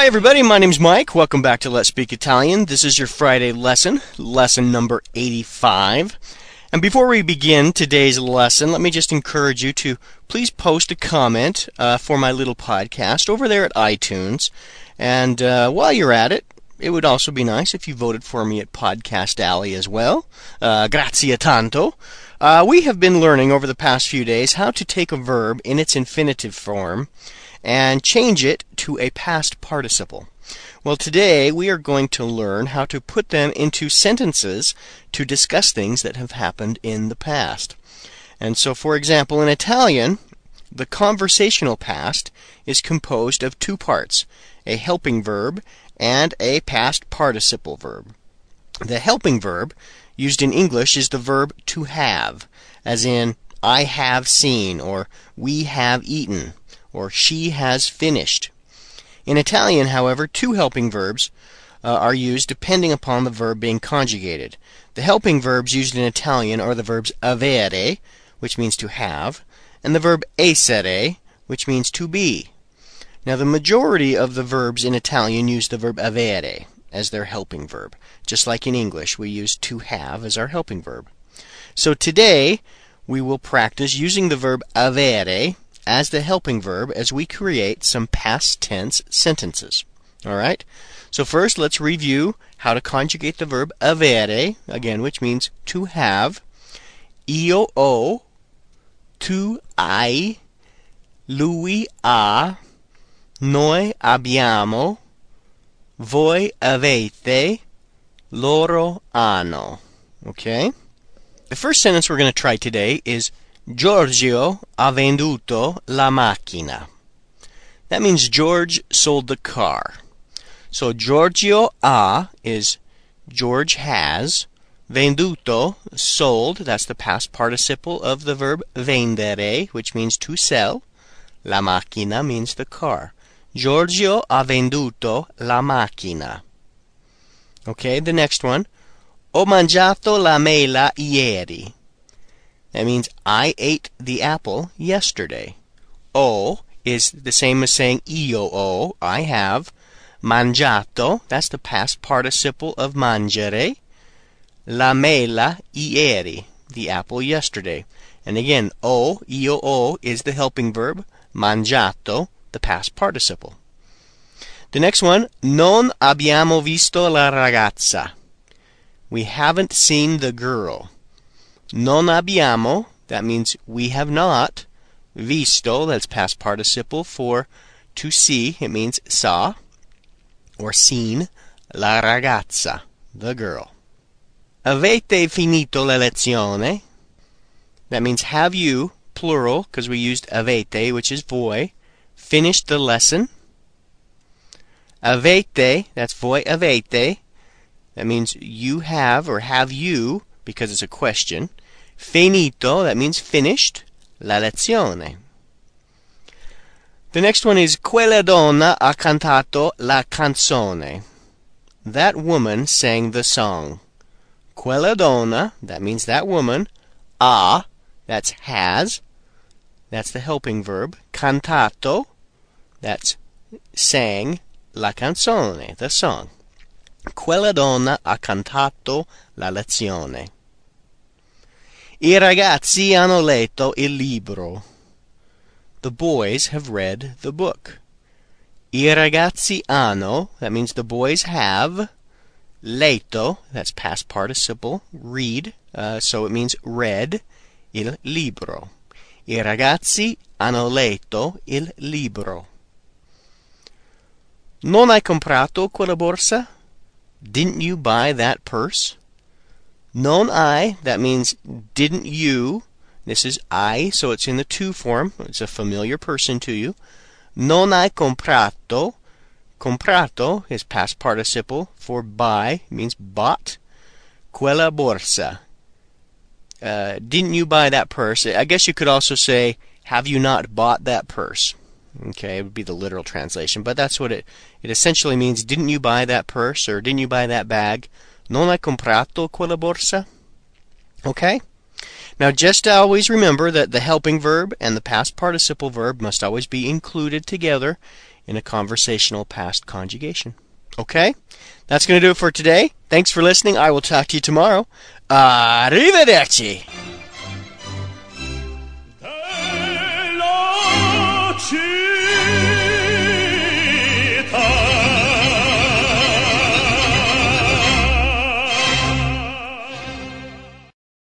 Hi, everybody. My name's Mike. Welcome back to Let's Speak Italian. This is your Friday lesson, lesson number 85. And before we begin today's lesson, let me just encourage you to please post a comment uh, for my little podcast over there at iTunes. And uh, while you're at it, it would also be nice if you voted for me at Podcast Alley as well. Uh, grazie tanto. Uh, we have been learning over the past few days how to take a verb in its infinitive form and change it to a past participle. Well, today we are going to learn how to put them into sentences to discuss things that have happened in the past. And so, for example, in Italian, the conversational past is composed of two parts a helping verb and a past participle verb. The helping verb used in English is the verb to have, as in, I have seen, or we have eaten or she has finished. In Italian, however, two helping verbs uh, are used depending upon the verb being conjugated. The helping verbs used in Italian are the verbs avere, which means to have, and the verb essere, which means to be. Now, the majority of the verbs in Italian use the verb avere as their helping verb, just like in English we use to have as our helping verb. So today, we will practice using the verb avere as the helping verb as we create some past tense sentences. All right? So first, let's review how to conjugate the verb avere, again, which means to have. Io ho, tu hai, lui ha, noi abbiamo, voi avete, loro hanno. Okay? The first sentence we're going to try today is Giorgio ha venduto la macchina. That means George sold the car. So Giorgio ha is George has. Venduto, sold, that's the past participle of the verb vendere, which means to sell. La macchina means the car. Giorgio ha venduto la macchina. Okay, the next one. Ho mangiato la mela ieri. That means I ate the apple yesterday. Ho is the same as saying io ho, I have. Mangiato, that's the past participle of mangiare. La mela ieri, the apple yesterday. And again, ho, io ho is the helping verb. Mangiato, the past participle. The next one, non abbiamo visto la ragazza. We haven't seen the girl. Non abbiamo, that means we have not. Visto, that's past participle for to see, it means saw or seen. La ragazza, the girl. Avete finito la lezione? That means have you, plural, because we used avete, which is voi, finished the lesson? Avete, that's voi avete. That means you have or have you, because it's a question. Finito, that means finished. La lezione. The next one is Quella donna ha cantato la canzone. That woman sang the song. Quella donna, that means that woman. Ha, that's has. That's the helping verb. Cantato, that's sang. La canzone, the song. Quella donna ha cantato la lezione. I ragazzi hanno letto il libro. The boys have read the book. I ragazzi hanno, that means the boys have. Letto, that's past participle, read, uh, so it means read, il libro. I ragazzi hanno letto il libro. Non hai comprato quella borsa? Didn't you buy that purse? Non hai, that means didn't you. This is hai, so it's in the tu form. It's a familiar person to you. Non hai comprato. Comprato is past participle for buy, means bought. Quella borsa. Uh, didn't you buy that purse? I guess you could also say, have you not bought that purse? Okay, it would be the literal translation, but that's what it it essentially means. Didn't you buy that purse or didn't you buy that bag? Non hai comprato quella borsa? Okay? Now, just always remember that the helping verb and the past participle verb must always be included together in a conversational past conjugation. Okay? That's going to do it for today. Thanks for listening. I will talk to you tomorrow. Arrivederci! Veloci!